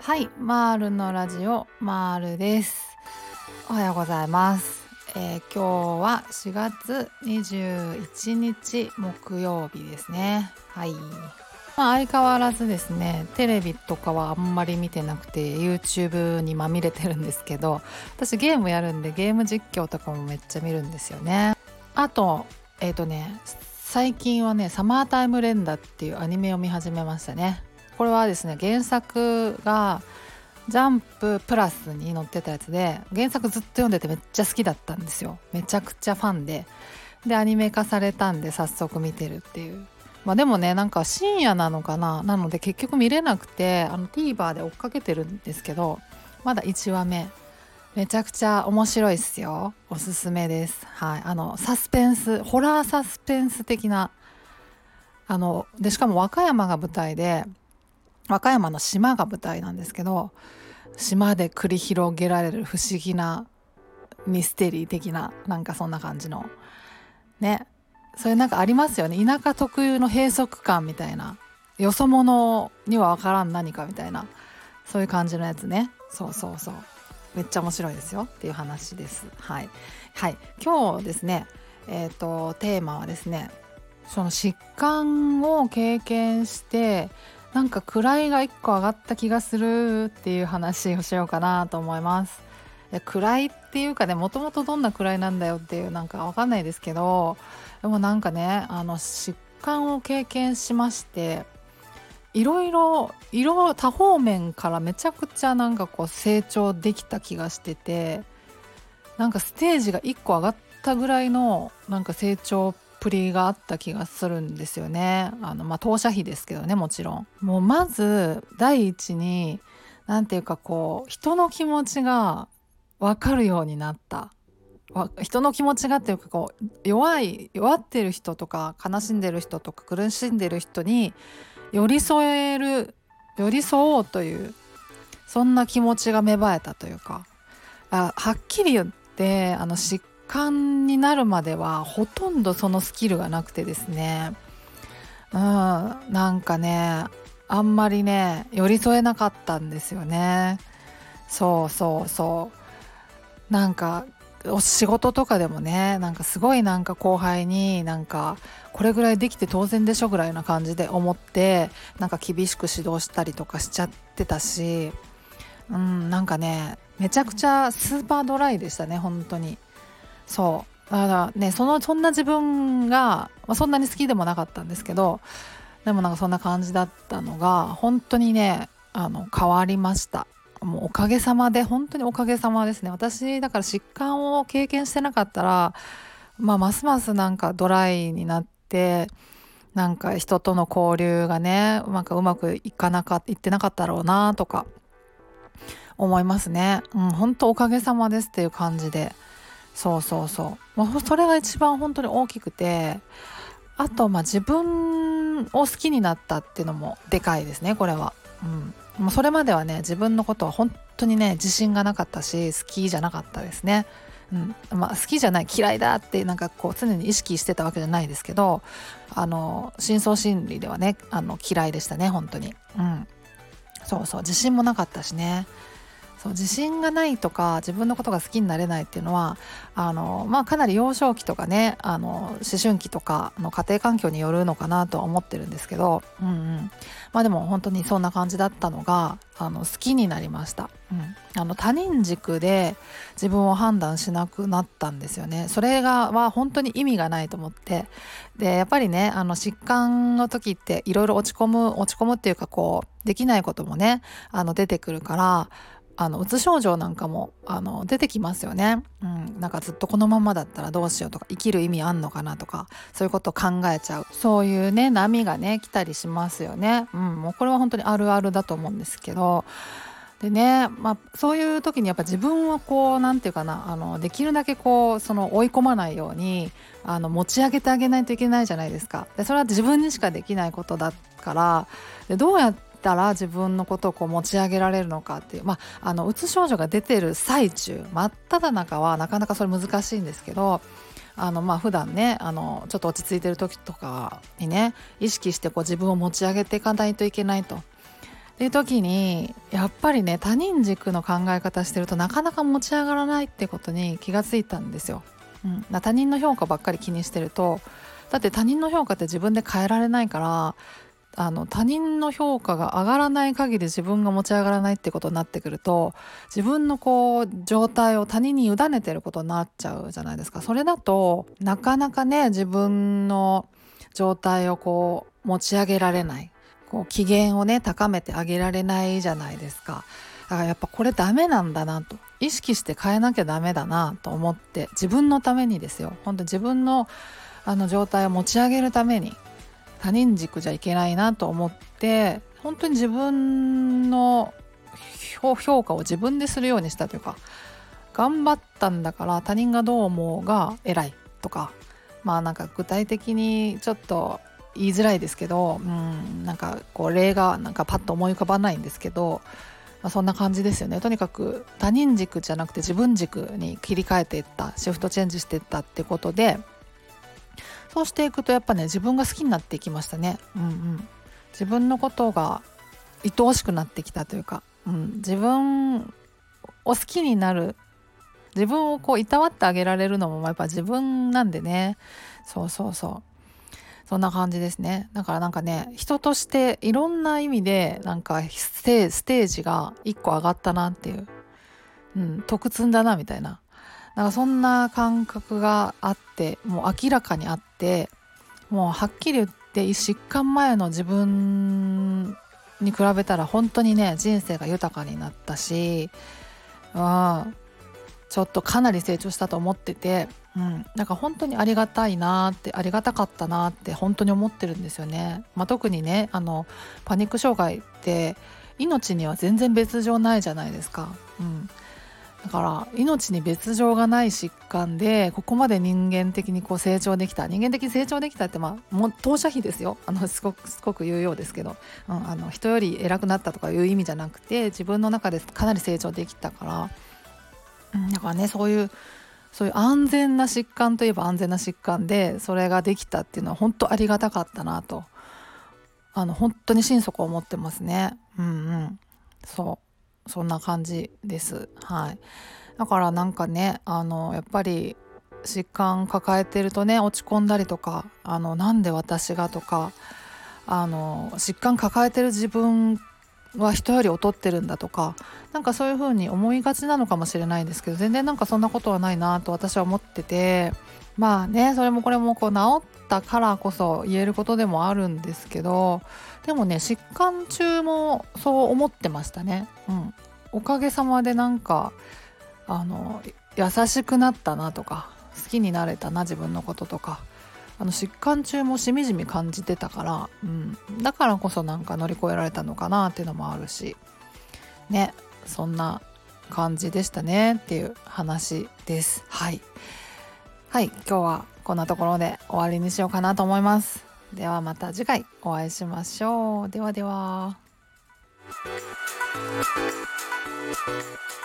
はい、マールのラジオマールです。おはようございます。えー、今日は4月21日木曜日ですね。はい。まあ、相変わらずですねテレビとかはあんまり見てなくて YouTube にまみれてるんですけど私ゲームやるんでゲーム実況とかもめっちゃ見るんですよねあとえっ、ー、とね最近はね「サマータイム連打」っていうアニメを見始めましたね。これはですね原作がジャンププラスに載ってたやつで原作ずっと読んでてめっちゃ好きだったんですよ。めちゃくちゃファンで。でアニメ化されたんで早速見てるっていう。まあでもねなんか深夜なのかな？なので結局見れなくてあの TVer で追っかけてるんですけどまだ1話目。めちゃくちゃ面白いっすよ。おすすめです。はい。あのサスペンスホラーサスペンス的なあのでしかも和歌山が舞台で和歌山の島が舞台なんですけど島で繰り広げられる不思議なミステリー的ななんかそんな感じのね。それなんかありますよね。田舎特有の閉塞感みたいなよそ者には分からん何かみたいなそういう感じのやつね。そうそうそう。めっちゃ面白いですよっていう話です。はい、はい、今日ですねえっ、ー、とテーマはですねその疾患を経験してなんか位が1個上がった気がするっていう話をしようかなと思います。位っていうかねもともとどんな位なんだよっていうなんかわかんないですけどでもなんかねあの疾患を経験しましていろいろ色多方面からめちゃくちゃなんかこう成長できた気がしててなんかステージが1個上がったぐらいのなんか成長っぷりがあった気がするんですよね。あのまあ当社費ですけどねもちろん。もうまず第一に何ていうかこう人の気持ちが分かるようになった。人の気持ちがっていうかこう弱い弱ってる人とか悲しんでる人とか苦しんでる人に寄り添える寄り添おうというそんな気持ちが芽生えたというか。あはっきり言ってあの疾患になるまではほとんどそのスキルがなくてですね。うんなんかねあんまりね寄り添えなかったんですよね。そうそうそう。なんか仕事とかでもねなんかすごいなんか後輩になんかこれぐらいできて当然でしょぐらいな感じで思ってなんか厳しく指導したりとかしちゃってたしうんなんかねめちゃくちゃスーパードライでしたね本当に。そう。だからねそのそんな自分が、まあ、そんなに好きでもなかったんですけどでもなんかそんな感じだったのが本当にねあの変わりました。もうおかげさまで本当におかげさまですね私だから疾患を経験してなかったら、まあ、ますますなんかドライになってなんか人との交流がねなんかうまくいかなかいってなかったろうなとか思いますね。うん、本当おかげさまですっていう感じでそうそうそう、まあ、それが一番本当に大きくてあとまあ自分を好きになったっていうのもでかいですねこれは。うんもうそれまではね自分のことは本当にね自信がなかったし好きじゃなかったですね。うんまあ、好きじゃない嫌いだってなんかこう常に意識してたわけじゃないですけどあの深層心理ではねあの嫌いでしたね本当に。うん、そうそう自信もなかったしね。そう自信がないとか自分のことが好きになれないっていうのはあの、まあ、かなり幼少期とかねあの思春期とかの家庭環境によるのかなとは思ってるんですけど、うんうん。まあ、でも本当にそんな感じだったのがあの好きになりました、うん、あの他人軸で自分を判断しなくなったんですよね。それがは本当に意味がないと思って。でやっぱりねあの疾患の時っていろいろ落ち込む落ち込むっていうかこうできないこともねあの出てくるからあのうつ症状なんかもあの出てきますよね、うん、なんかずっとこのままだったらどうしようとか生きる意味あんのかなとかそういうことを考えちゃう。そういうね波がね来たりしますよね、うん、もうこれは本当にあるあるだと思うんですけど。でね、まあ、そういう時にやっぱ自分をこう何て言うかなあのできるだけこうその追い込まないようにあの持ち上げてあげないといけないじゃないですか。でそれは自分にしかできないことだからでどうやってたら自分のことをこう持ち上げられるのかっていうまああのうつ症状が出てる最中真っ只中はなかなかそれ難しいんですけどあのまあ普段ねあのちょっと落ち着いてる時とかにね意識してこう自分を持ち上げていかないといけないと。っていう時にやっぱりね他人軸の考え方してるとなかなか持ち上がらないってことに気がついたんですよ。うん、他人の評価ばっかり気にしてるとだって他人の評価って自分で変えられないからあの他人の評価が上がらない限り自分が持ち上がらないってことになってくると自分のこう状態を他人に委ねてることになっちゃうじゃないですか。それだとなかなかね自分の状態をこう持ち上げられない。こう機嫌をね高めてあげられないじゃないですか。だからやっぱこれダメなんだなと。意識して変えなきゃダメだなと思って自分のためにですよ。本当自分のあの状態を持ち上げるために他人軸じゃいけないなと思って本当に自分の評価を自分でするようにしたというか頑張ったんだから他人がどう思うが偉いとかまあなんか具体的にちょっと言いづらいですけど、うん、なんかこう例がなんかパッと思い浮かばないんですけど、まあ、そんな感じですよね。とにかく他人軸じゃなくて自分軸に切り替えていったシフトチェンジしていったってことでそうしていくとやっぱね自分が好きになっていきましたね。うんうん、自分のことが愛おしくなってきたというか、うん、自分を好きになる。自分をこういたわってあげられるのもやっぱ自分なんでね。そうそうそう。そんな感じですね。だからなんかね人としていろんな意味でなんかステージが一個上がったなっていう、うん、得積んだなみたいな。なんかそんな感覚があってもう明らかにあってもうはっきり言って疾患前の自分に比べたら本当にね人生が豊かになったし、うん、ちょっとかなり成長したと思ってて、うん、なんか本当にありがたいなってありがたかったなって本当に思ってるんですよね。まあ、特にねあのパニック障害って命には全然別状ないじゃないですか。うんだから命に別状がない疾患でここまで人間的にこう成長できた。人間的に成長できたってまあも当社費ですよ。あのすごくすごく言うようですけど、うん、あの人より偉くなったとかいう意味じゃなくて自分の中でかなり成長できたから、うん、だからねそういうそういう安全な疾患といえば安全な疾患でそれができたっていうのは本当ありがたかったなと。あの本当に心底思ってますね。うんうん。そう。そんな感じです。はい。だからなんかねあのやっぱり疾患抱えてるとね落ち込んだりとかあのなんで私がとかあの疾患抱えてる自分は人より劣ってるんだとかなんかそういう風に思いがちなのかもしれないんですけど全然なんかそんなことはないなと私は思っててまあねそれもこれもこう治ったからこそ言えることでもあるんですけどでもね疾患中もそう思ってましたね。うん。おかげさまでなんかあの優しくなったなとか好きになれたな自分のこととか。あの疾患中もしみじみ感じてたから、うん、だからこそなんか乗り越えられたのかなっていうのもあるし。ね。そんな感じでしたねっていう話です。はい。はい。今日はこんなところで終わりにしようかなと思います。ではまた次回お会いしましょうではでは Thank you.